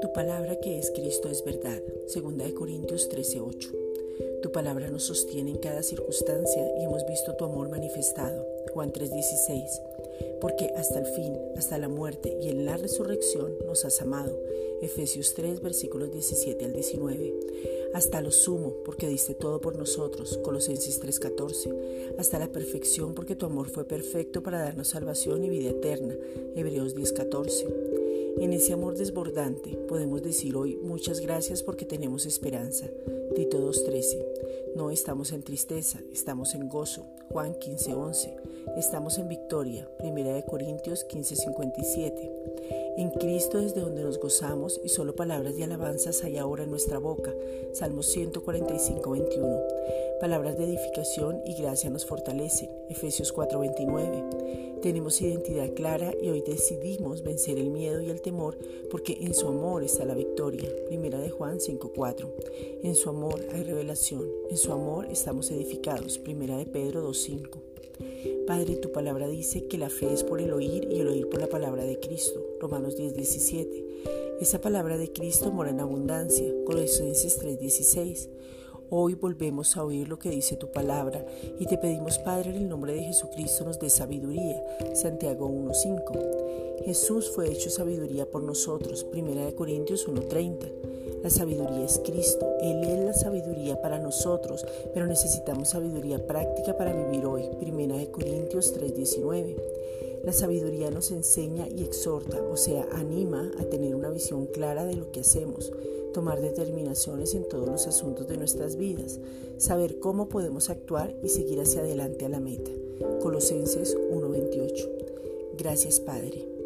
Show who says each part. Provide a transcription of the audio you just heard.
Speaker 1: Tu palabra que es Cristo es verdad. Segunda de Corintios 13:8. Tu palabra nos sostiene en cada circunstancia y hemos visto tu amor manifestado. Juan 3:16. Porque hasta el fin, hasta la muerte y en la resurrección nos has amado. Efesios 3 versículos 17 al 19 hasta lo sumo, porque diste todo por nosotros, Colosenses 3:14, hasta la perfección, porque tu amor fue perfecto para darnos salvación y vida eterna, Hebreos 10:14. En ese amor desbordante podemos decir hoy muchas gracias porque tenemos esperanza, Tito 2:13. No estamos en tristeza, estamos en gozo, Juan 15:11. Estamos en victoria, 1 Corintios 15:57. En Cristo desde donde nos gozamos y solo palabras de alabanzas hay ahora en nuestra boca. Salmos 145, 21. Palabras de edificación y gracia nos fortalecen. Efesios 4, 29. Tenemos identidad clara y hoy decidimos vencer el miedo y el temor porque en su amor está la victoria. Primera de Juan 5, 4. En su amor hay revelación. En su amor estamos edificados. Primera de Pedro 2, 5. Padre, tu palabra dice que la fe es por el oír y el oír por la palabra de Cristo. Romanos 10, 17. Esa palabra de Cristo mora en abundancia. Colosenses 3, 16. Hoy volvemos a oír lo que dice tu palabra y te pedimos, Padre, en el nombre de Jesucristo nos dé sabiduría. Santiago 1.5. Jesús fue hecho sabiduría por nosotros. Primera de Corintios 1.30. La sabiduría es Cristo, Él es la para nosotros, pero necesitamos sabiduría práctica para vivir hoy. Primera de Corintios 3:19. La sabiduría nos enseña y exhorta, o sea, anima a tener una visión clara de lo que hacemos, tomar determinaciones en todos los asuntos de nuestras vidas, saber cómo podemos actuar y seguir hacia adelante a la meta. Colosenses 1:28. Gracias Padre.